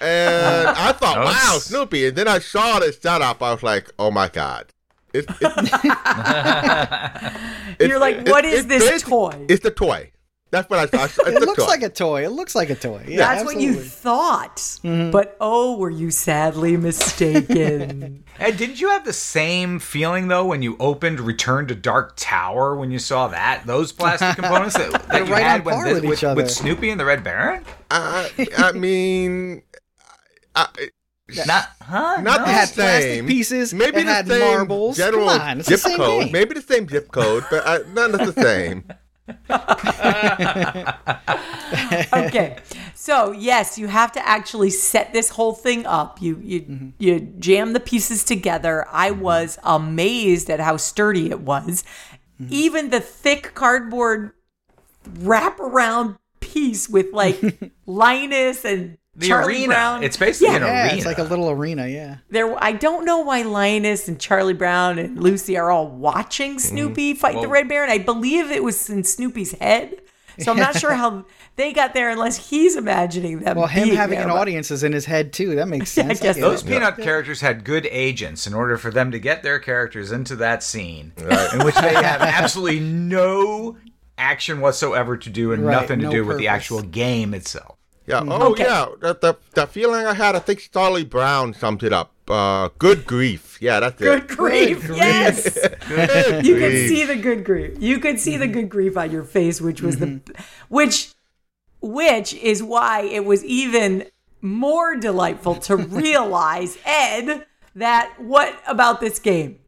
And I thought, wow, Snoopy. And then I saw the setup. I was like, oh my God. It's, it's, it's- You're like, it's- what is this basi- toy? It's the toy. That's what I thought. It looks toy. like a toy. It looks like a toy. Yeah, That's what you absolutely. thought. But oh, were you sadly mistaken? and didn't you have the same feeling though when you opened Return to Dark Tower when you saw that those plastic components that, that you right had on when this- with with, with Snoopy and the Red Baron? Uh, I mean, I, Not, huh? not No. the It had same. plastic pieces, Maybe it the had same marbles. General Come on, it's the zip same code. game. Maybe the same zip code, but uh, none of the same. okay. So yes, you have to actually set this whole thing up. You you you jam the pieces together. I was amazed at how sturdy it was. Even the thick cardboard wraparound piece with like Linus and The Charlie arena. Brown. It's basically Yeah. an Yeah, arena. it's like a little arena. Yeah. there I don't know why Linus and Charlie Brown and Lucy are all watching mm-hmm. Snoopy fight the Well- Red Baron. I believe it was in Snoopy's head. So I'm not sure how they got there unless he's imagining them. Well, him being having there, an but- audience is in his head too. That makes Yeah, I sense. guess get Those it. peanut characters had good agents in order for them to get their characters into that scene in which they have absolutely no action whatsoever to do and Right, nothing to no do with the actual game itself. Yeah. Oh, Okay. yeah. The, the, the feeling I had, I think Charlie Brown summed it up. Uh, good grief. Yeah, that's Good it. grief. grief. Yes. Good you could see the good grief. You could see the good grief on your face, which was the which which is why it was even more delightful to realize, Ed, that what about this game?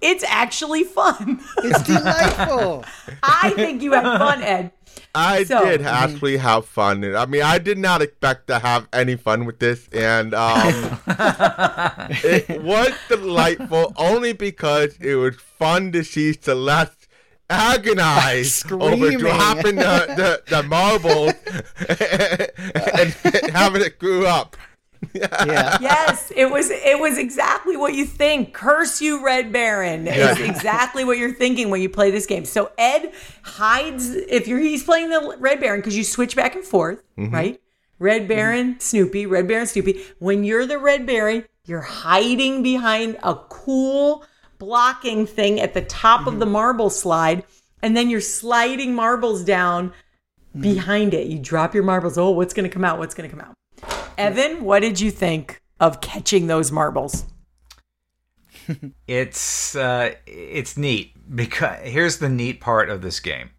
It's actually fun. It's delightful. I think you have fun, Ed. I So- did actually have fun. I mean, I did not expect to have any fun with this, and um, it was delightful only because it was fun to see Celeste agonize over dropping the, the, the marbles and having it screw up. Yeah. Yes, it was it was exactly what you think. Curse you, Red Baron. Is Yeah. exactly what you're thinking when you play this game. So Ed hides if you're he's playing the Red Baron because you switch back and forth, mm-hmm. right? Red Baron, mm-hmm. Snoopy, Red Baron, Snoopy. When you're the Red Baron, you're hiding behind a cool blocking thing at the top of the mm-hmm. marble slide, and then you're sliding marbles down behind it. You drop your marbles. Oh, what's going to come out? What's going to come out? Evan, what did you think of catching those marbles? It's uh, it's neat because here's the neat part of this game.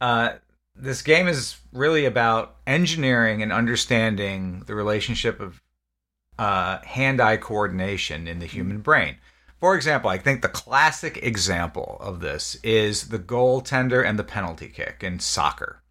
Uh, this game is really about engineering and understanding the relationship of uh, hand-eye coordination in the human brain. For example, I think the classic example of this is the goaltender and the penalty kick in soccer.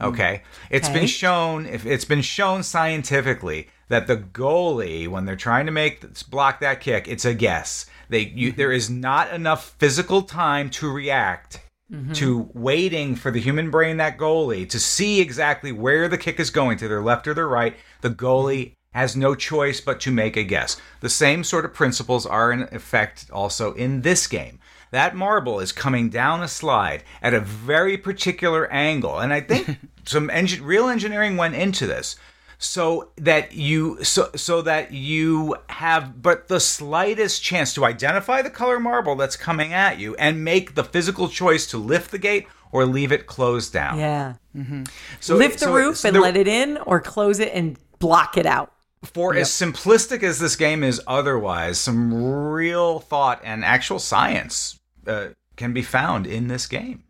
Mm. Okay, it's Okay. been shown if it's been shown scientifically that the goalie when they're trying to make block that kick, it's a guess. They you, mm-hmm. there is not enough physical time to react mm-hmm. to waiting for the human brain that goalie to see exactly where the kick is going to their left or their right. The goalie mm-hmm. has no choice but to make a guess. The same sort of principles are in effect also in this game. That marble is coming down a slide at a very particular angle, and I think some engin- real engineering went into this so that you so so that you have but the slightest chance to identify the color marble that's coming at you and make the physical choice to lift the gate or leave it closed down. Yeah. Mm-hmm. So Lift the so- roof so and there- let it in or close it and block it out. for as simplistic as this game is otherwise, some real thought and actual science uh, can be found in this game.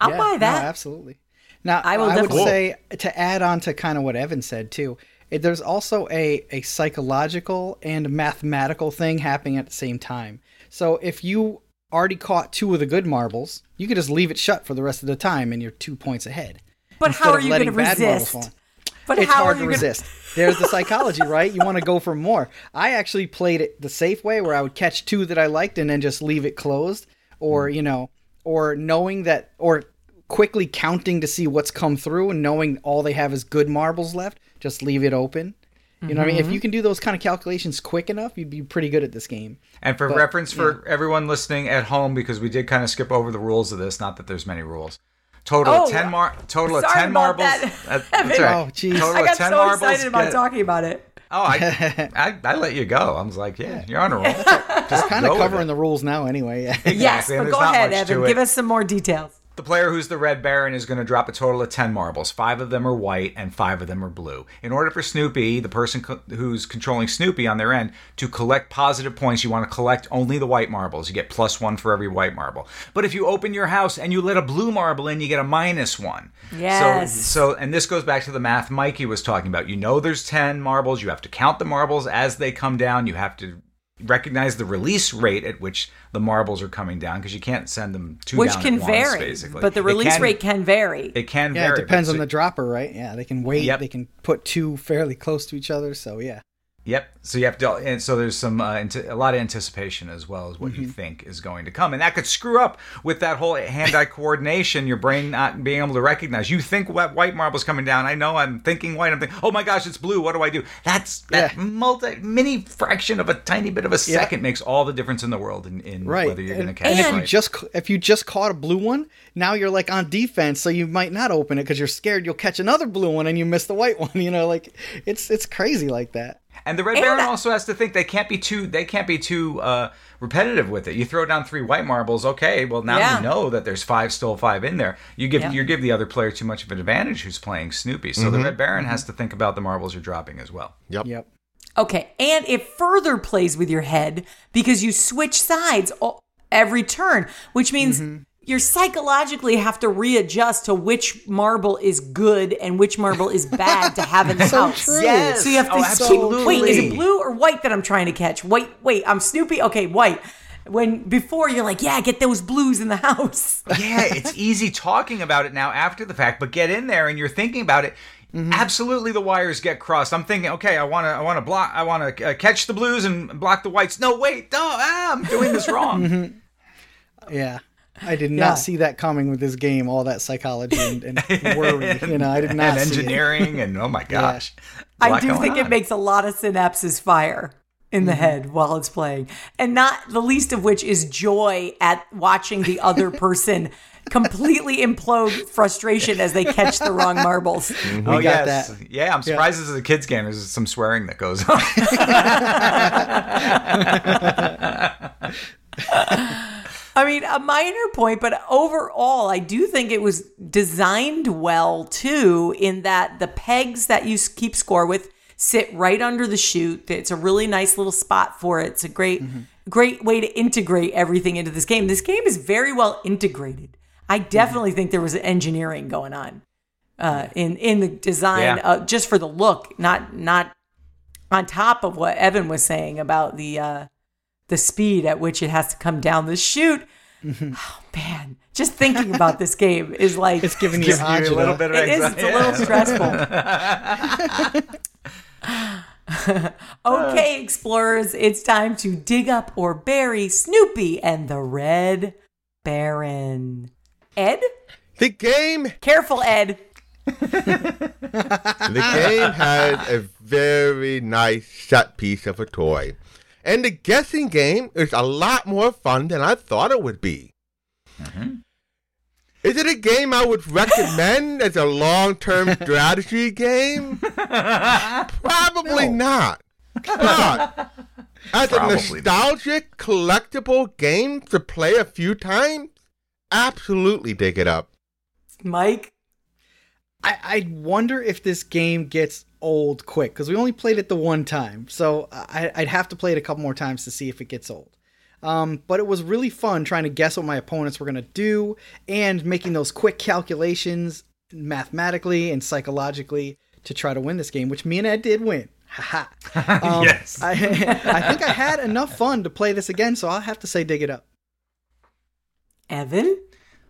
I'll Yeah, buy no, that. absolutely. Now, I I, will would definitely- say to add on to kind of what Evan said too. It, there's also a a psychological and mathematical thing happening at the same time. So if you already caught two of the good marbles, you could just leave it shut for the rest of the time, and you're two points ahead. but how are you letting going to bad marbles resist? But it's how hard are to you gonna- resist. There's the psychology, right? You want to go for more. I actually played it the safe way, where I would catch two that I liked and then just leave it closed, or Hmm. you know, or knowing that, or quickly counting to see what's come through and knowing all they have is good marbles left, just leave it open. You know what I mean? Mm-hmm. If you can do those kind of calculations quick enough, you'd be pretty good at this game. And for reference for everyone listening at home, because we did kind of skip over the rules of this, not that there's many rules. Total Oh, of ten mar- total of sorry ten about marbles. that. That- that's all right. Oh, jeez. I got 10 so marbles excited about get- talking about it. Oh, I, I I let you go. I was like, yeah, you're on a roll. Just kind of covering the rules now, anyway. Yes, and but go ahead, Evan. Give us some more details. The player who's the red baron is going to drop a total of 10 marbles. Five of them are white and five of them are blue. In order for Snoopy, the person co- who's controlling Snoopy on their end, to collect positive points, you want to collect only the white marbles. You get plus one for every white marble. But if you open your house and you let a blue marble in, you get a minus one. Yes. So, so and this goes back to the math Mikey was talking about. You know there's 10 marbles. You have to count the marbles as they come down. You have to recognize the release rate at which the marbles are coming down because you can't send them two Which down can at once, vary, basically. but the release can- rate can vary. it can Yeah, vary. it depends on so- the dropper, right? Yeah, they can wait. Yep. They can put two fairly close to each other. So yeah. Yep. So you have to, and so there's some uh, a lot of anticipation as well as what you Mm-hmm. think is going to come, and that could screw up with that whole hand-eye coordination. Your brain not being able to recognize. You think what white marble's coming down. I know I'm thinking white. I'm thinking, oh my gosh, it's blue. What do I do? That's that Yeah. multi mini fraction of a tiny bit of a second makes all the difference in the world in, in Right. whether you're going to and, catch and it. if you just if you just caught a blue one, now you're like on defense, so you might not open it because you're scared you'll catch another blue one and you miss the white one. You know, like it's it's crazy like that. And the red And baron that- also has to think they can't be too they can't be too uh, repetitive with it. You throw down three white marbles, okay. Well, now Yeah. you know that there's five still five in there. You give Yeah. you give the other player too much of an advantage who's playing Snoopy. So the red baron has to think about the marbles you're dropping as well. Yep. Yep. Okay, and it further plays with your head because you switch sides every turn, which means Mm-hmm. You psychologically have to readjust to which marble is good and which marble is bad to have in the So house. true. Yes. So you have to Oh, keep, absolutely. wait, is it blue or white that I'm trying to catch? Wait, wait, I'm Snoopy. Okay, white. When before you're like, yeah, get those blues in the house. yeah, it's easy talking about it now after the fact, but get in there and you're thinking about it. Absolutely, the wires get crossed. I'm thinking, okay, I want to, I want to block, I want to uh, catch the blues and block the whites. No, wait, no, ah, I'm doing this wrong. mm-hmm. Yeah. I did Yeah. not see that coming with this game. All that psychology and, and worry. You know, I did not and see it. Mm-hmm. engineering, and oh my gosh, I do going think it makes a lot of synapses fire in the head while it's playing. And not the least of which is joy at watching the other person completely implode frustration as they catch the wrong marbles. oh got yes, that. yeah. I'm surprised this is a kids game. There's some swearing that goes on. I mean, a minor point, but overall, I do think it was designed well too, in that the pegs that you keep score with sit right under the chute. It's a really nice little spot for it. It's a great, great way to integrate everything into this game. This game is very well integrated. I definitely think there was engineering going on uh, in in the design, Yeah. uh, just for the look, not not on top of what Evan was saying about the uh, the speed at which it has to come down the chute. Mm-hmm. Oh man, just thinking about this game is like It's giving you Gives you a little bit of it is. anxiety. It's a little stressful. okay, explorers, it's time to dig up or bury Snoopy and the Red Baron. Ed, The game careful, Ed. The game has a very nice set piece of a toy. And the guessing game is a lot more fun than I thought it would be. Mm-hmm. Is it a game I would recommend as a long term strategy game? Probably not. But as Probably a not. nostalgic, collectible game to play a few times, absolutely dig it up. Mike, I, I wonder if this game gets old quick because we only played it the one time. So I, I'd have to play it a couple more times to see if it gets old. Um, but it was really fun trying to guess what my opponents were going to do and making those quick calculations mathematically and psychologically to try to win this game, which me and Ed did win. Haha. Um, Yes. I, I think I had enough fun to play this again, so I'll have to say dig it up. Evan,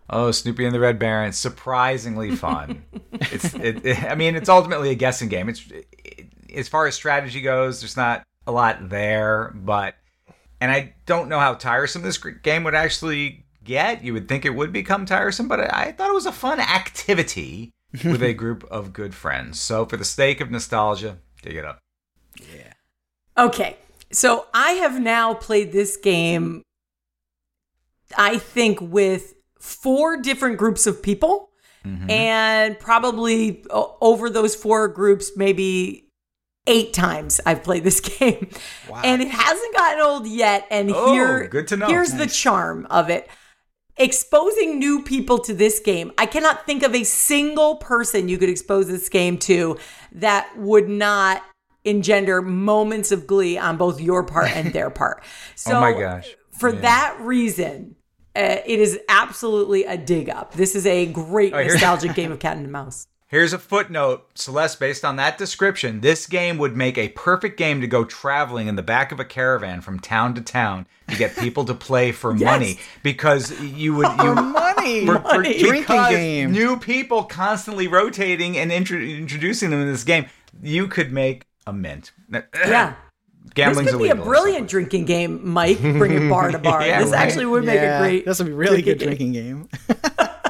Oh, Snoopy and the Red Baron, surprisingly fun. it's, it, it- I mean, it's ultimately a guessing game. It's it, as far as strategy goes, there's not a lot there, but and I don't know how tiresome this game would actually get. You would think it would become tiresome, but I, I thought it was a fun activity with a group of good friends. So, for the sake of nostalgia, dig it up. Yeah. Okay. So I have now played this game, I think, with four different groups of people. And probably over those four groups, maybe eight times I've played this game. And it hasn't gotten old yet. And Oh, here, good to know. here's the charm of it. exposing new people to this game. I cannot think of a single person you could expose this game to that would not engender moments of glee on both your part and their part. So Oh my gosh. For that reason, uh, it is absolutely a dig up. This is a great Oh, nostalgic game of cat and mouse. Here's a footnote, Celeste. Based on that description, this game would make a perfect game to go traveling in the back of a caravan from town to town to get people to play for money because you would you Money. for, for Money. Drinking game. New people constantly rotating and intro- introducing them in this game. You could make a mint. Yeah. Gambling's this could be a brilliant drinking game, Mike. Bringing bar to bar. Yeah, this right. actually would make yeah, a great. This would be a really good drinking drinking game.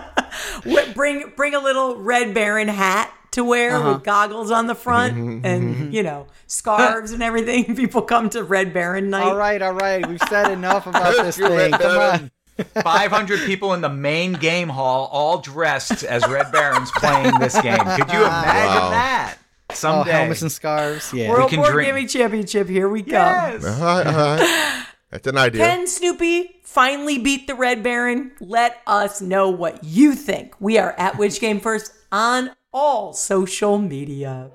Bring bring a little Red Baron hat to wear Uh-huh. with goggles on the front Mm-hmm. and you know scarves and everything. People come to Red Baron night. all right, all right. We've said enough about this thing. Come on. 500 people in the main game hall, all dressed as Red Barons playing this game. Could you imagine Wow. that? Oh, Someday. helmets and scarves. Yeah. World can Board drink- Gaming Championship. Here we go. yes. All right, all right. That's an idea. Can Snoopy finally beat the Red Baron? Let us know what you think. We are at Which Game First on all social media.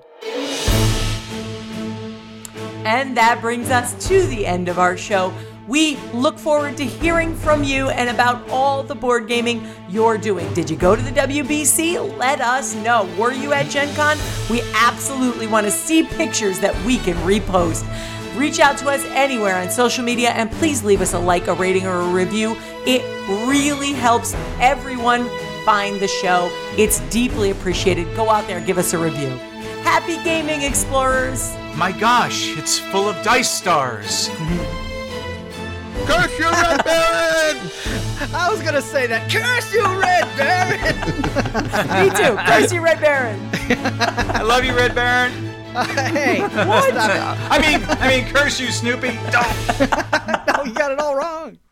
And that brings us to the end of our show. We look forward to hearing from you and about all the board gaming you're doing. Did you go to the WBC? Let us know. Were you at Gen Con? We absolutely want to see pictures that we can repost. Reach out to us anywhere on social media and please leave us a like, a rating, or a review. It really helps everyone find the show. It's deeply appreciated. Go out there and give us a review. Happy gaming, explorers! My gosh, it's full of dice stars. Curse you, Red Baron! I was gonna say that. Curse you, Red Baron! Me too. Curse you, Red Baron. I love you, Red Baron. Uh, hey, what? I mean, I mean, curse you, Snoopy. Don't. no, you got it all wrong.